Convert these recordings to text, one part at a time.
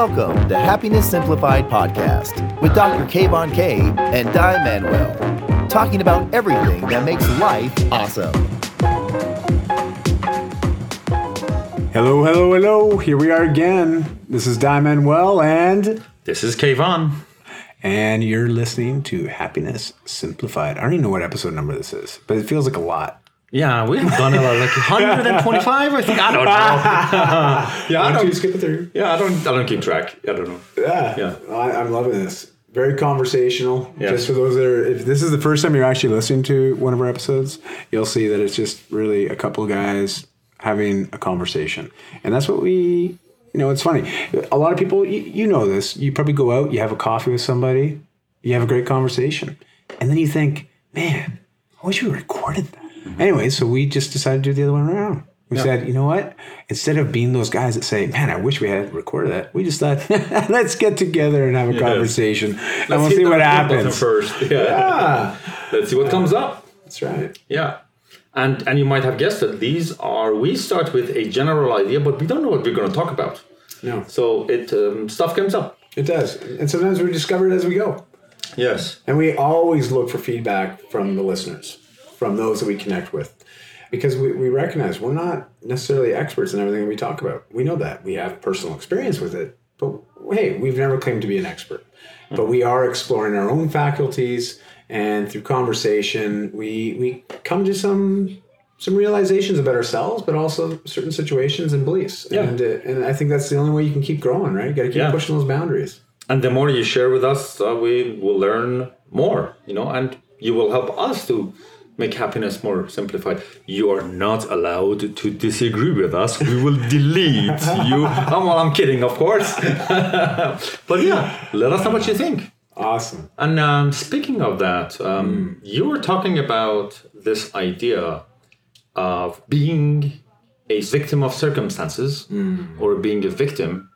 Welcome to Happiness Simplified Podcast with Dr. Kayvon K and Dai Manuel, talking about everything that makes life awesome. Hello, hello, hello. Here we are again. This is Dai Manuel and This is Kayvon. and you're listening to Happiness Simplified. I don't even know what episode number this is, but it feels like a lot. Yeah, we have done it like 125, I think. I don't know. yeah, I don't. skip it through. Yeah, I don't. I don't keep track. I don't know. Yeah, Yeah. I, I'm loving this. Very conversational. Yeah. Just for those that are, if this is the first time you're actually listening to one of our episodes, you'll see that it's just really a couple guys having a conversation, and that's what we. You know, it's funny. A lot of people, you, you know this. You probably go out, you have a coffee with somebody, you have a great conversation, and then you think, man, I wish we recorded that. Anyway, so we just decided to do the other one around. We said, you know what? Instead of being those guys that say, man, I wish we had recorded that, we just thought, let's get together and have a conversation. and we'll Let's see what happens. first. Yeah. Ah, Let's see what comes up. that's right. Yeah. And and you might have guessed that These are we start with a general idea, but we don't know what we're going to talk about. No, So it um, stuff comes up. it does. And sometimes we discover it as we go. Yes. And we always look for feedback from the listeners, from those that we connect with. Because we, we recognize we're not necessarily experts in everything that we talk about. We know that. We have personal experience with it. But hey, we've never claimed to be an expert. But we are exploring our own faculties and through conversation we we come to some some realizations about ourselves, but also certain situations and beliefs. Yeah. And, uh, and I think that's the only way you can keep growing, right? You got to keep Yeah. pushing those boundaries. And the more you share with us, uh, we will learn more, you know, and you will help us to make happiness more simplified. You are not allowed to disagree with us. We will delete you. Oh, well, I'm kidding, of course. but yeah, let us know what you think. Awesome. And um, speaking of that, um, you were talking about this idea of being a victim of circumstances or being a victim.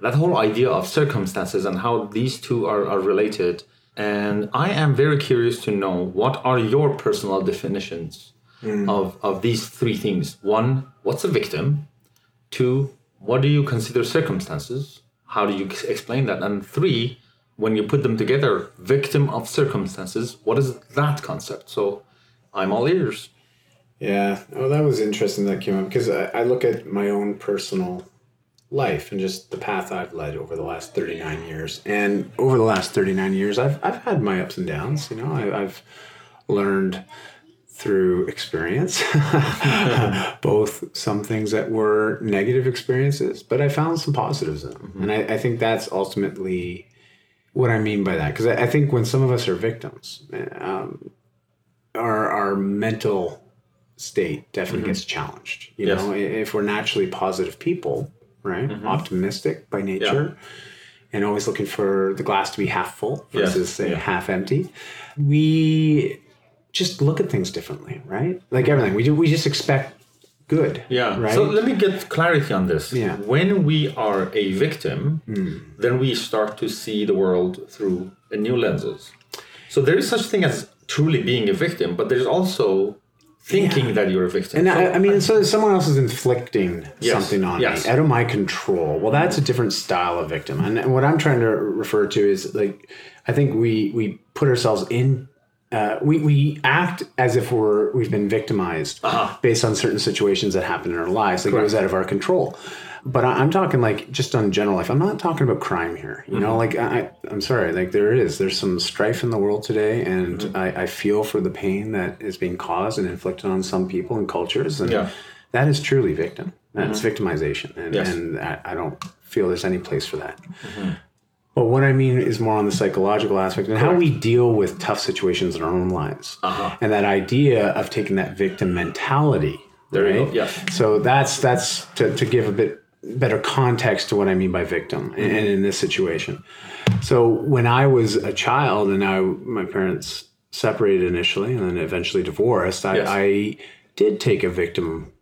That whole idea of circumstances and how these two are, are related. And I am very curious to know what are your personal definitions mm. of, of these three things. One, what's a victim? Two, what do you consider circumstances? How do you explain that? And three, when you put them together, victim of circumstances, what is that concept? So I'm all ears. Yeah. Oh, that was interesting that came up because I, I look at my own personal life and just the path I've led over the last 39 years. And over the last 39 years, I've, I've had my ups and downs. You know, I, I've learned through experience, both some things that were negative experiences, but I found some positives in them. And I, I think that's ultimately what I mean by that. Because I, I think when some of us are victims, um, our, our mental state definitely gets challenged. You Yes. know, if we're naturally positive people, right? Mm-hmm. Optimistic by nature, and always looking for the glass to be half full versus say Yeah. half empty, we just look at things differently, right? Like everything, we do. We just expect good. Yeah. Right. So let me get clarity on this. Yeah. When we are a victim, mm. then we start to see the world through a new lenses. So there is such thing as truly being a victim, but there's also thinking that you're a victim. And So- I, I mean, so someone else is inflicting Yes, something on yes. me out of my control. Well, that's a different style of victim. And, and what I'm trying to refer to is like, I think we we put ourselves in. Uh, we, we act as if we're we've been victimized Uh-huh. based on certain situations that happen in our lives, like it was out of our control. But I, I'm talking like just on general life. I'm not talking about crime here. You Mm-hmm. know, like I, I'm sorry, like there is. There's some strife in the world today, and Mm-hmm. I, I feel for the pain that is being caused and inflicted on some people and cultures. And Yeah. that is truly victim. That's victimization, and, Yes. and I, I don't feel there's any place for that. But what I mean is more on the psychological aspect and how we deal with tough situations in our own lives, Uh-huh. and that idea of taking that victim mentality. There you right? go, yes. So that's that's to, to give a bit better context to what I mean by victim Mm-hmm. and, in this situation. So when I was a child and I my parents separated initially and then eventually divorced, I, Yes. I did take a victim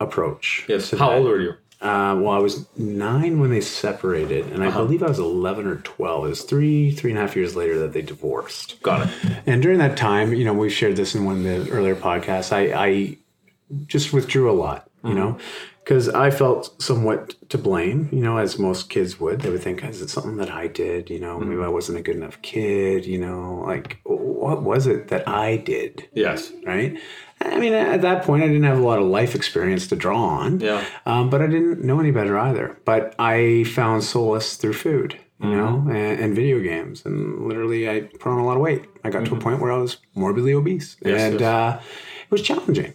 approach. yes. How that. old were you? Uh, well, I was nine when they separated, and I believe I was 11 or 12. It was three, three and a half years later that they divorced. Got it. And during that time, you know, we've shared this in one of the earlier podcasts. I, I just withdrew a lot, you know, because I felt somewhat to blame, you know, as most kids would. They would think, is it something that I did? You know, maybe I wasn't a good enough kid, you know, like what was it that I did? Yes. Right. I mean, at that point, I didn't have a lot of life experience to draw on. Yeah. Um, but I didn't know any better either. But I found solace through food, you know, and, and video games. And literally, I put on a lot of weight. I got to a point where I was morbidly obese. Yes, and yes. Uh, it was challenging.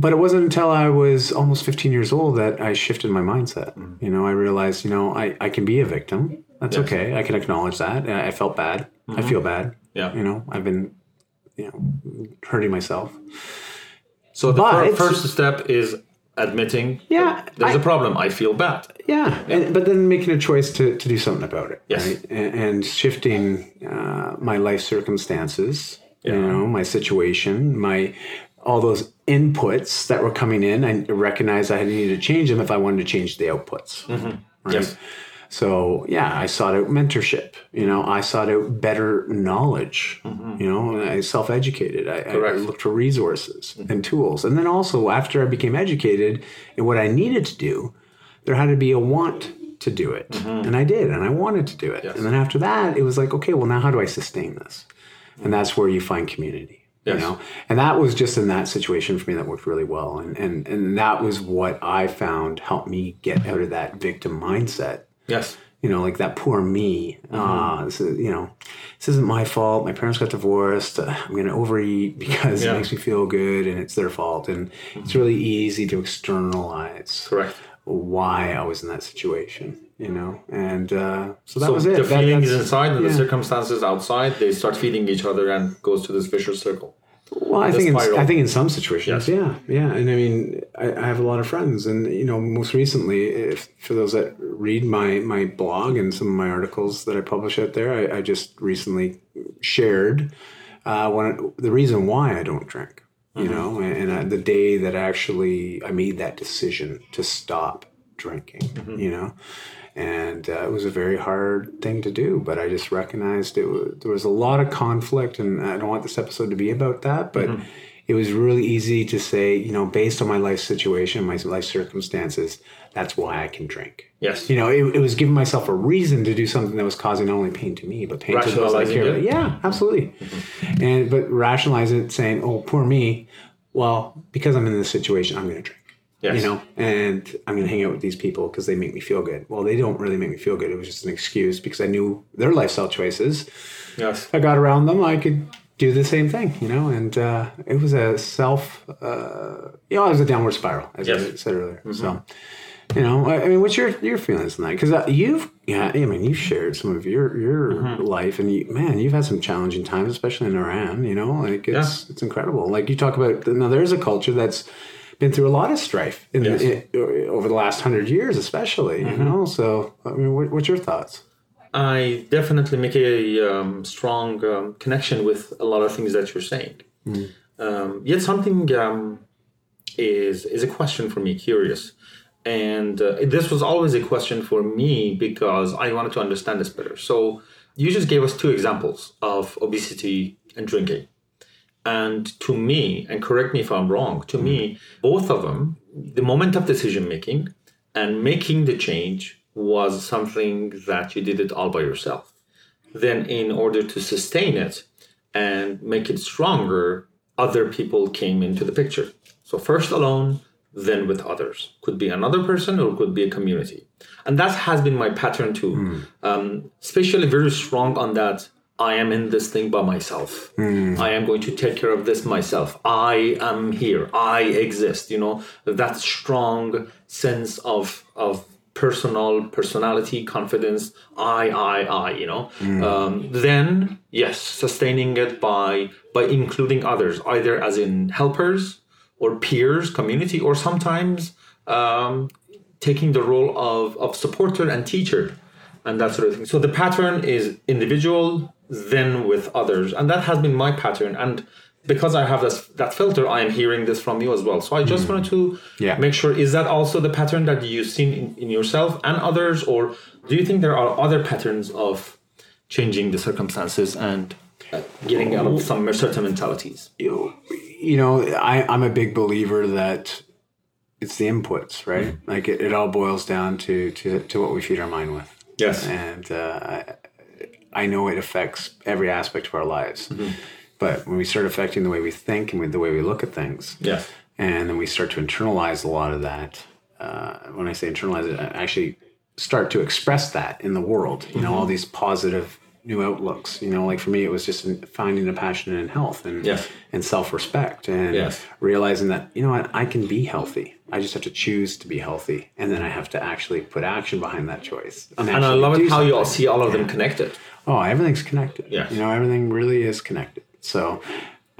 But it wasn't until I was almost 15 years old that I shifted my mindset. You know, I realized, you know, I, I can be a victim. That's okay. I can acknowledge that. I felt bad. I feel bad. Yeah. You know, I've been, you know, hurting myself. So the But- fir- first step is admitting Yeah, there's I- a problem. I feel bad. Yeah, And, but then making a choice to, to do something about it, Yes. right? And, and shifting uh, my life circumstances, you know, my situation, my all those inputs that were coming in. I recognized I needed to change them if I wanted to change the outputs. Mm-hmm. Right? Yes. So yeah, I sought out mentorship. You know, I sought out better knowledge. Mm-hmm. You know, I self-educated. I, I looked for resources mm-hmm. and tools. And then also after I became educated in what I needed to do, there had to be a want to do it, and I did, and I wanted to do it. Yes. And then after that, it was like, okay, well now how do I sustain this? And that's where you find community. You know, and that was just in that situation for me that worked really well, and and and that was what I found helped me get out of that victim mindset Yes. you know, like that poor me. Mm-hmm. Uh, this is, you know, this isn't my fault. My parents got divorced. Uh, I'm going to overeat because Yeah. it makes me feel good and it's their fault. And it's really easy to externalize Correct. why I was in that situation, you know? And uh, so that so was it. the That- feelings that's- inside and yeah. the circumstances outside, they start feeding each other and goes to this vicious circle. Well, I think in. I think in some situations, Yes. yeah, yeah. And I mean, I, I have a lot of friends, and you know, most recently, if for those that read my my blog and some of my articles that I publish out there, I, I just recently shared uh, one the reason why I don't drink. You know, and, and uh, the day that actually I made that decision to stop drinking. You know. And uh, it was a very hard thing to do, but I just recognized it. Was, there was a lot of conflict, and I don't want this episode to be about that. But it was really easy to say, you know, based on my life situation, my life circumstances, that's why I can drink. Yes. You know, it, it was giving myself a reason to do something that was causing not only pain to me, but pain to those I care. Yeah, absolutely. And but rationalize it, saying, "Oh, poor me." Well, because I'm in this situation, I'm going to drink. Yes. You know, and I'm going to hang out with these people because they make me feel good. Well, they don't really make me feel good. It was just an excuse because I knew their lifestyle choices. Yes. I got around them, I could do the same thing, you know. And uh, it was a self, uh, you know, it was a downward spiral, as I Yes. Mm-hmm. said earlier. So, you know, I, I mean, what's your your feelings on that? Because uh, you've, yeah, I mean, you've shared some of your your Mm-hmm. life, and you, man, you've had some challenging times, especially in Iran. You know, like it's it's incredible. Like you talk about now, there's a culture that's been through a lot of strife in, Yes. in, over the last hundred years, especially. Mm-hmm. You know, so I mean, what, what's your thoughts? I definitely make a um, strong um, connection with a lot of things that you're saying. Um, yet something um, is is a question for me, curious, and uh, this was always a question for me because I wanted to understand this better. So you just gave us two examples of obesity and drinking. And to me, and correct me if I'm wrong, to me, both of them, the moment of decision making and making the change was something that you did it all by yourself. Then, in order to sustain it and make it stronger, other people came into the picture. So, first alone, then with others. Could be another person or could be a community. And that has been my pattern too. Um, especially very strong on that I am in this thing by myself. I am going to take care of this myself. I am here. I exist. You know that strong sense of of personal personality, confidence. I, I, I. You know. Um, then yes, sustaining it by by including others, either as in helpers or peers, community, or sometimes um, taking the role of of supporter and teacher and that sort of thing. So the pattern is individual, then with others, and that has been my pattern. And because I have this that filter, I am hearing this from you as well. So I just wanted to Yeah. make sure is that also the pattern that you've seen in, in yourself and others, or do you think there are other patterns of changing the circumstances and uh, getting out of some certain mentalities? you know, you know I, I'm a big believer that it's the inputs, right? Like it, it all boils down to, to to what we feed our mind with. Yes. And uh, I, I know it affects every aspect of our lives. Mm-hmm. But when we start affecting the way we think and the way we look at things, Yes. and then we start to internalize a lot of that. Uh, when I say internalize it, I actually start to express that in the world. You know, all Mm-hmm. these positive new outlooks. You know, like for me, it was just finding a passion in health and Yes. and self respect, and Yes. realizing that you know what I can be healthy. I just have to choose to be healthy, and then I have to actually put action behind that choice. And I love it how you all see all of them connected. Oh, everything's connected. Yes. You know, everything really is connected. So,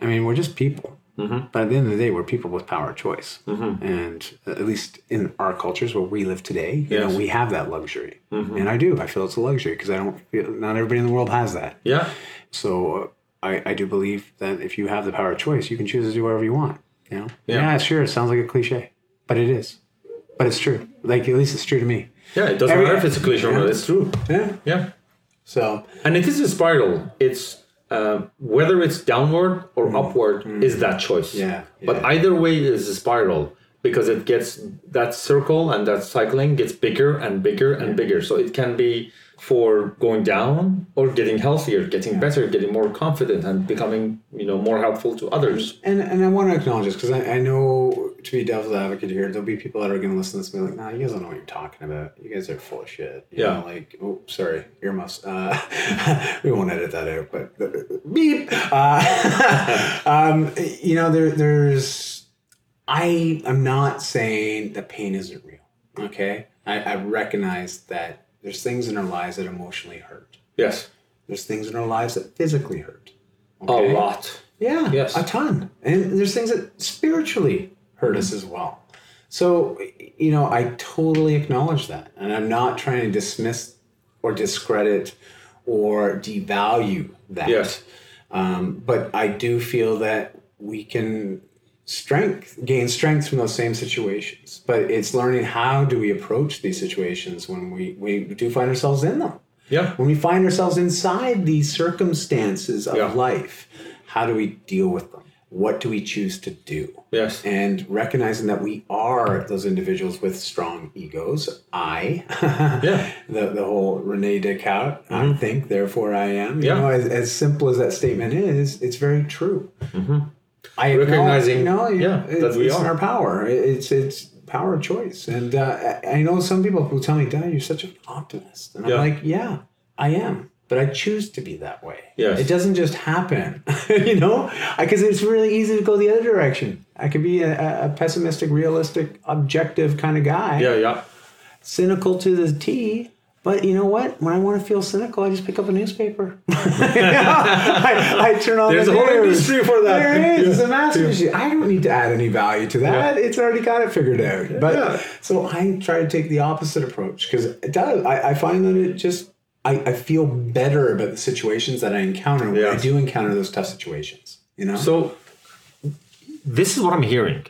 I mean, we're just people. Mm-hmm. But at the end of the day, we're people with power of choice. And at least in our cultures where we live today, you Yes. Mm-hmm. know, we have that luxury. And I do. I feel it's a luxury because I don't feel, not everybody in the world has that. Yeah. So uh, I, I do believe that if you have the power of choice, you can choose to do whatever you want. You know? Yeah. Yeah, sure. It sounds like a cliche, but it is. But it's true. Like, at least it's true to me. Yeah. It doesn't Every- matter if it's a cliche or not. It's true. Yeah. Yeah. So, And it is a spiral. It's uh, whether it's downward or upward is that choice. Mm. Yeah, But either way is a spiral because it gets that circle and that cycling gets bigger and bigger and bigger. So it can be for going down or getting healthier, getting better, getting more confident and becoming, you know, more helpful to others. And and I want to acknowledge this because I, I know to be devil's advocate here, there'll be people that are going to listen to this and be like, "Nah, you guys don't know what you're talking about. You guys are full of shit." You Yeah. Know, like, oh, sorry, earmuffs. Uh, we won't edit that out, but uh, beep. Uh, um, you know, there there's. I am not saying that pain isn't real. Okay, I, I recognize that there's things in our lives that emotionally hurt. Yes. There's things in our lives that physically hurt. A lot. Yeah, Yes. a ton. And there's things that spiritually hurt us as well. So, you know, I totally acknowledge that. And I'm not trying to dismiss or discredit or devalue that. Yes. Um, but I do feel that we can strength gain strength from those same situations. But it's learning how do we approach these situations when we, we do find ourselves in them Yeah. when we find ourselves inside these circumstances of Yeah. life, how do we deal with them? What do we choose to do? Yes. And recognizing that we are those individuals with strong egos. I, Yeah. the, the whole Rene Descartes, I mm-hmm. think, therefore I am. You Yeah. know, as, as simple as that statement is, it's very true. Mm-hmm. I Recognizing, know, yeah, it's, that we it's are. our power. It's it's power of choice. And uh, I know some people who tell me, "Dad, you're such an optimist," and I'm like, "Yeah, I am." But I choose to be that way. Yes. It doesn't just happen, you know, because it's really easy to go the other direction. I could be a, a pessimistic, realistic, objective kind of guy, Yeah. Yeah. cynical to the T. But you know what? When I want to feel cynical, I just pick up a newspaper. I, I turn on There's the a whole news. industry for that. There is. Yeah. It's a massive industry. I don't need to add any value to that. Yeah. It's already got it figured out. But Yeah. so I try to take the opposite approach because it does. I, I find that it just I, I feel better about the situations that I encounter when I do encounter those tough situations. You know. So, this is what I'm hearing.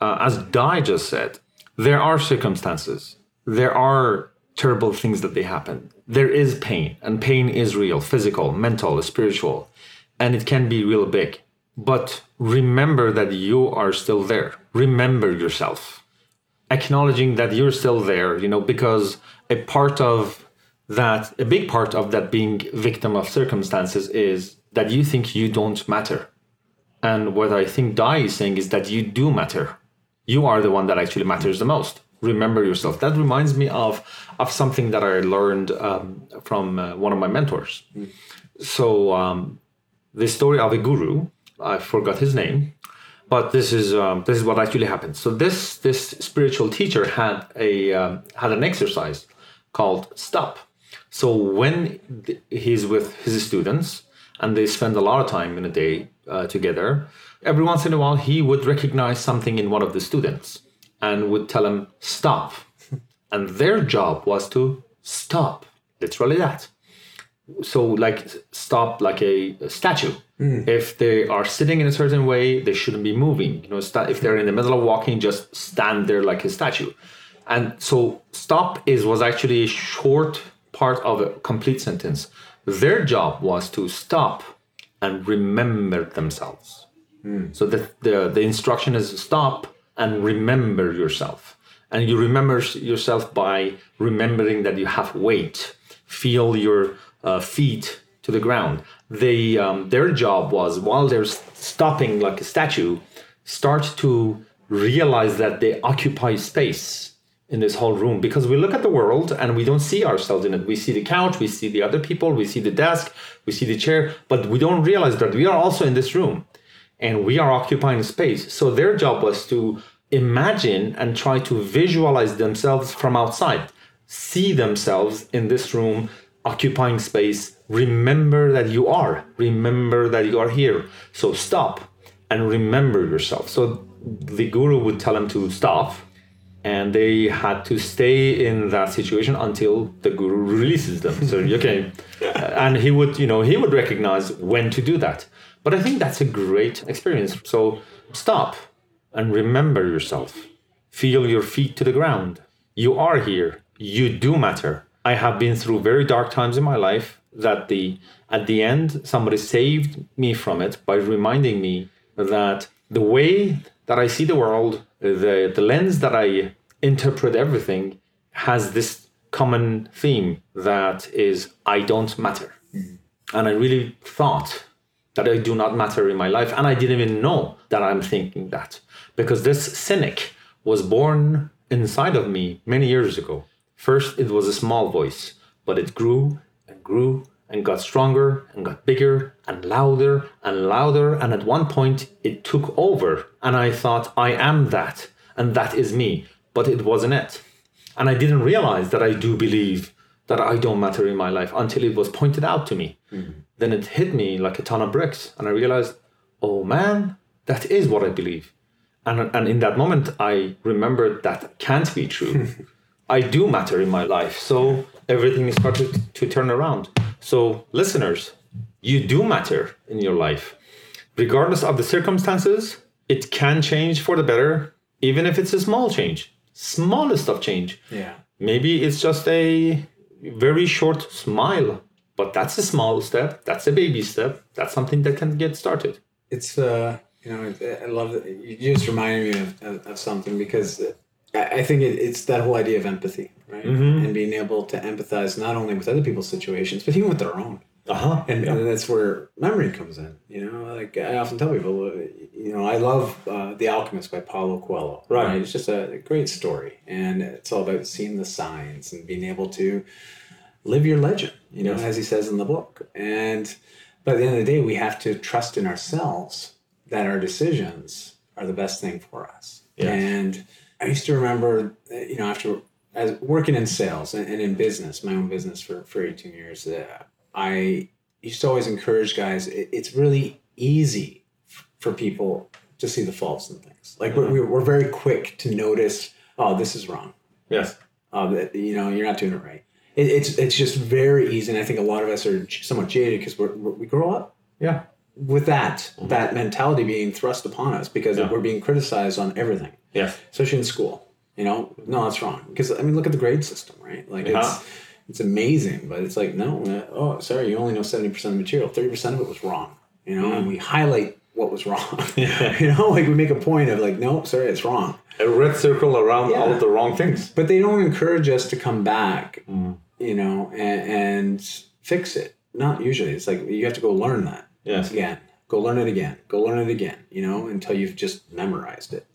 Uh, as Dai just said, there are circumstances, there are terrible things that they happen. There is pain, and pain is real physical, mental, spiritual, and it can be real big. But remember that you are still there. Remember yourself. Acknowledging that you're still there, you know, because a part of that, a big part of that being victim of circumstances is that you think you don't matter. And what I think Dai is saying is that you do matter. You are the one that actually matters the most. Remember yourself. That reminds me of of something that I learned um, from uh, one of my mentors. So um, the story of a guru, I forgot his name, but this is um, this is what actually happened. So this this spiritual teacher had a um, had an exercise called stop. So when th- he's with his students and they spend a lot of time in a day uh, together, every once in a while he would recognize something in one of the students and would tell them stop. and their job was to stop, literally that. So like stop like a, a statue. Hmm. If they are sitting in a certain way they shouldn't be moving. You know sta- if they're in the middle of walking just stand there like a statue. And so stop is was actually a short part of a complete sentence. Their job was to stop and remember themselves. Hmm. So the, the the instruction is stop and remember yourself. And you remember yourself by remembering that you have weight. Feel your uh, feet to the ground. They um, their job was while they're stopping like a statue, start to realize that they occupy space in this whole room because we look at the world and we don't see ourselves in it. We see the couch, we see the other people, we see the desk, we see the chair, but we don't realize that we are also in this room and we are occupying space. So their job was to imagine and try to visualize themselves from outside, see themselves in this room occupying space. Remember that you are, remember that you are here. So stop and remember yourself. So the guru would tell them to stop and they had to stay in that situation until the guru releases them. So okay. Uh, and he would you know he would recognize when to do that. But i think that's a great experience. So stop and remember yourself feel your feet to the ground you are here you do matter i have been through very dark times in my life that the at the end somebody saved me from it by reminding me that the way that I see the world, the, the lens that I interpret everything has this common theme that is I don't matter. Mm-hmm. And I really thought that I do not matter in my life. And I didn't even know that I'm thinking that because this cynic was born inside of me many years ago. First, it was a small voice, but it grew and grew and got stronger and got bigger and louder and louder. And at one point, it took over. And I thought, I am that. And that is me. But it wasn't it. And I didn't realize that I do believe that I don't matter in my life until it was pointed out to me. Mm-hmm. Then it hit me like a ton of bricks. And I realized, oh man, that is what I believe. And, and in that moment, I remembered that can't be true. I do matter in my life. So everything is started to turn around. So, listeners, you do matter in your life. Regardless of the circumstances, it can change for the better, even if it's a small change, smallest of change. Yeah. Maybe it's just a very short smile, but that's a small step. That's a baby step. That's something that can get started. It's, uh, you know, I love that you just reminded me of, of, of something because I think it, it's that whole idea of empathy, right? Mm-hmm. And being able to empathize not only with other people's situations, but even with their own. Uh-huh. And, yeah. and that's where memory comes in. You know, like I often tell people, uh, you know, I love uh, The Alchemist by Paulo Coelho. Right. right? It's just a, a great story. And it's all about seeing the signs and being able to live your legend, you know, yes. as he says in the book. And by the end of the day, we have to trust in ourselves that our decisions are the best thing for us. Yes. And I used to remember, you know, after as working in sales and, and in business, my own business for, for 18 years, uh, I used to always encourage guys, it, it's really easy f- for people to see the faults in things. Like mm-hmm. we're, we're very quick to notice, oh, this is wrong. Yes. Uh, you know, you're not doing it right. It, it's it's just very easy, and I think a lot of us are somewhat jaded because we we grow up. Yeah. With that mm-hmm. that mentality being thrust upon us because yeah. we're being criticized on everything. Yeah. Especially in school. You know, no, that's wrong. Because I mean, look at the grade system, right? Like yeah. it's it's amazing, but it's like no, uh, oh, sorry, you only know seventy percent of the material. Thirty percent of it was wrong. You know, mm. and we highlight what was wrong. Yeah. you know, like we make a point of like, no, sorry, it's wrong. A red circle around yeah. all of the wrong things. But they don't encourage us to come back. Mm. You know, and, and fix it. Not usually. It's like you have to go learn that. Yes. Again. Go learn it again. Go learn it again. You know, until you've just memorized it.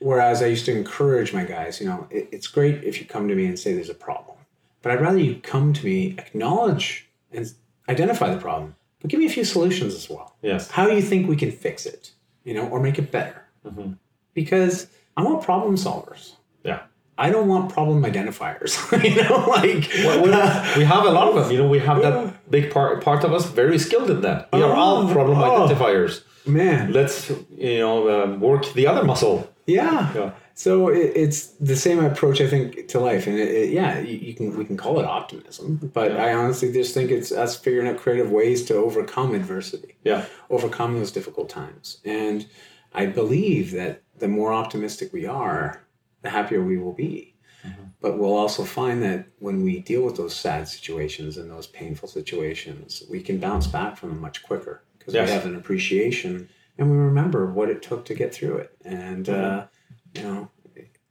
Whereas I used to encourage my guys, you know, it, it's great if you come to me and say there's a problem, but I'd rather you come to me, acknowledge and identify the problem, but give me a few solutions as well. Yes. How do you think we can fix it, you know, or make it better? Mm-hmm. Because I want problem solvers. Yeah. I don't want problem identifiers. you know, like well, we have a lot of them. You know, we have that big part part of us very skilled in that. We oh, are all problem oh, identifiers. Man, let's you know um, work the other muscle. Yeah. yeah. So it, it's the same approach I think to life, and it, it, yeah, you, you, can we can call it optimism, but yeah. I honestly just think it's us figuring out creative ways to overcome adversity. Yeah. Overcome those difficult times, and I believe that the more optimistic we are, the happier we will be. Mm-hmm. But we'll also find that when we deal with those sad situations and those painful situations, we can bounce back from them much quicker because yes. we have an appreciation and we remember what it took to get through it. And uh, you know,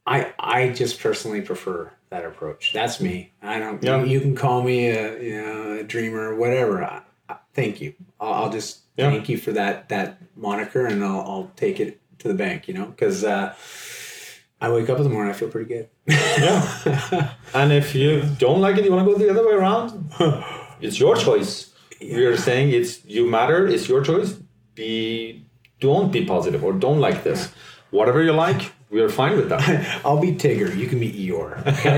I I just personally prefer that approach. That's me. I don't. Yeah. You, you can call me a you know a dreamer, whatever. I, I, thank you. I'll, I'll just Yeah. thank you for that that moniker, and I'll I'll take it to the bank. You know, because uh, I wake up in the morning, I feel pretty good. Yeah. and if you don't like it, you want to go the other way around. It's your choice. We are saying it's you matter. It's your choice. Be don't be positive or don't like this. Whatever you like, we are fine with that. I'll be Tigger. You can be Eeyore. Okay?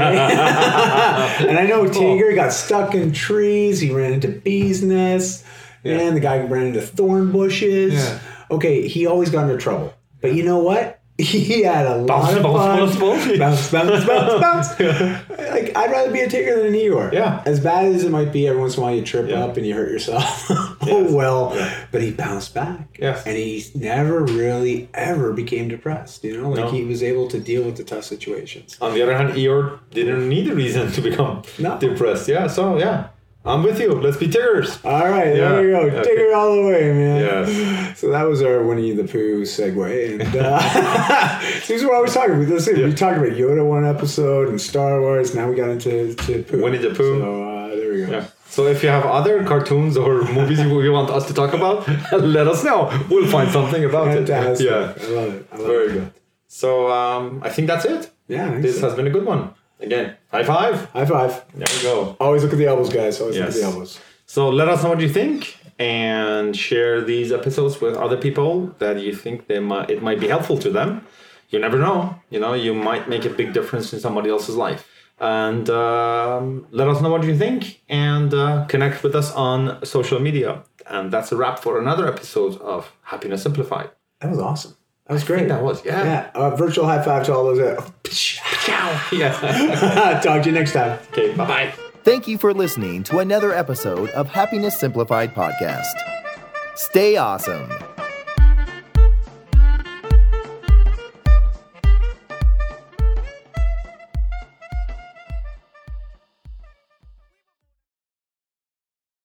and I know Tigger got stuck in trees. He ran into bees' nests. And the guy ran into thorn bushes. Yeah. Okay, he always got into trouble. But you know what? He had a lot Bounce, of bounce, fun. bounce, bounce. bounce, bounce, bounce, bounce. Like I'd rather be a Tigger than an Eeyore. Yeah. As bad as it might be, every once in a while you trip Yeah. up and you hurt yourself. oh Yes. well. Yeah. But he bounced back. Yes. And he never really ever became depressed. You know, like No. he was able to deal with the tough situations. On the other hand, Eeyore didn't need a reason to become No. depressed. Yeah, so yeah, I'm with you. Let's be Tiggers. All right, Yeah. there we go. Okay. Tigger all the way, man. Yes. So that was our Winnie the Pooh segue, and uh, these are what I was talking about. Listen, we talked about Yoda one episode and Star Wars. Now we got into to Pooh. Winnie the Pooh. So uh, there we go. Yeah. So if you have other cartoons or movies you you want us to talk about, let us know. We'll find something about Fantastic. it. Yeah. I love it. I love Very it. good. So um, I think that's it. Yeah. This so. has been a good one. Again, high five. High five. There we go. Always look at the elbows, guys. Always look at the elbows. So let us know what you think and share these episodes with other people that you think they might it might be helpful to them. You never know. You know, you might make a big difference in somebody else's life. And um, let us know what you think and uh, connect with us on social media. And that's a wrap for another episode of Happiness Simplified. That was awesome. That was I great. think that was, yeah. Yeah. Uh, virtual high five to all those. Uh, Yeah. talk to you next time. okay, bye bye. Thank you for listening to another episode of Happiness Simplified podcast. Stay awesome.